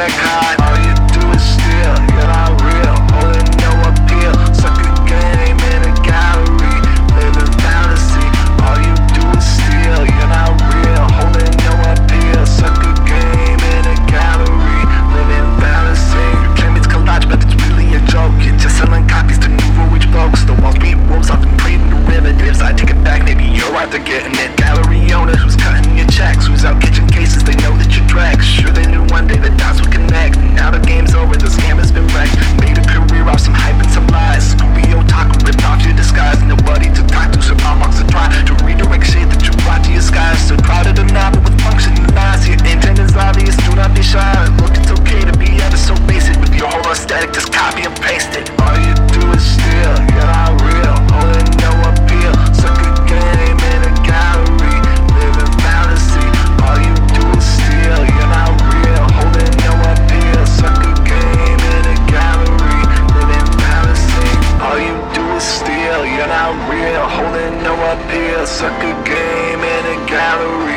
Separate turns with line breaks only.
get caught. All you do is steal, you're not real, holding no appeal. Suck a game in a gallery, living fantasy. All you do is steal, you're not real, holding no appeal. Suck a game in a gallery, living fantasy. You claim it's collage, but it's really a joke. You're just selling copies to new rich folks. The Wall Street wolves, often trading derivatives. I take it back, maybe you're there getting it. Gallery owner who's cutting your checks, who's out catching cases, they know that you're drags. Sure, a game in a gallery.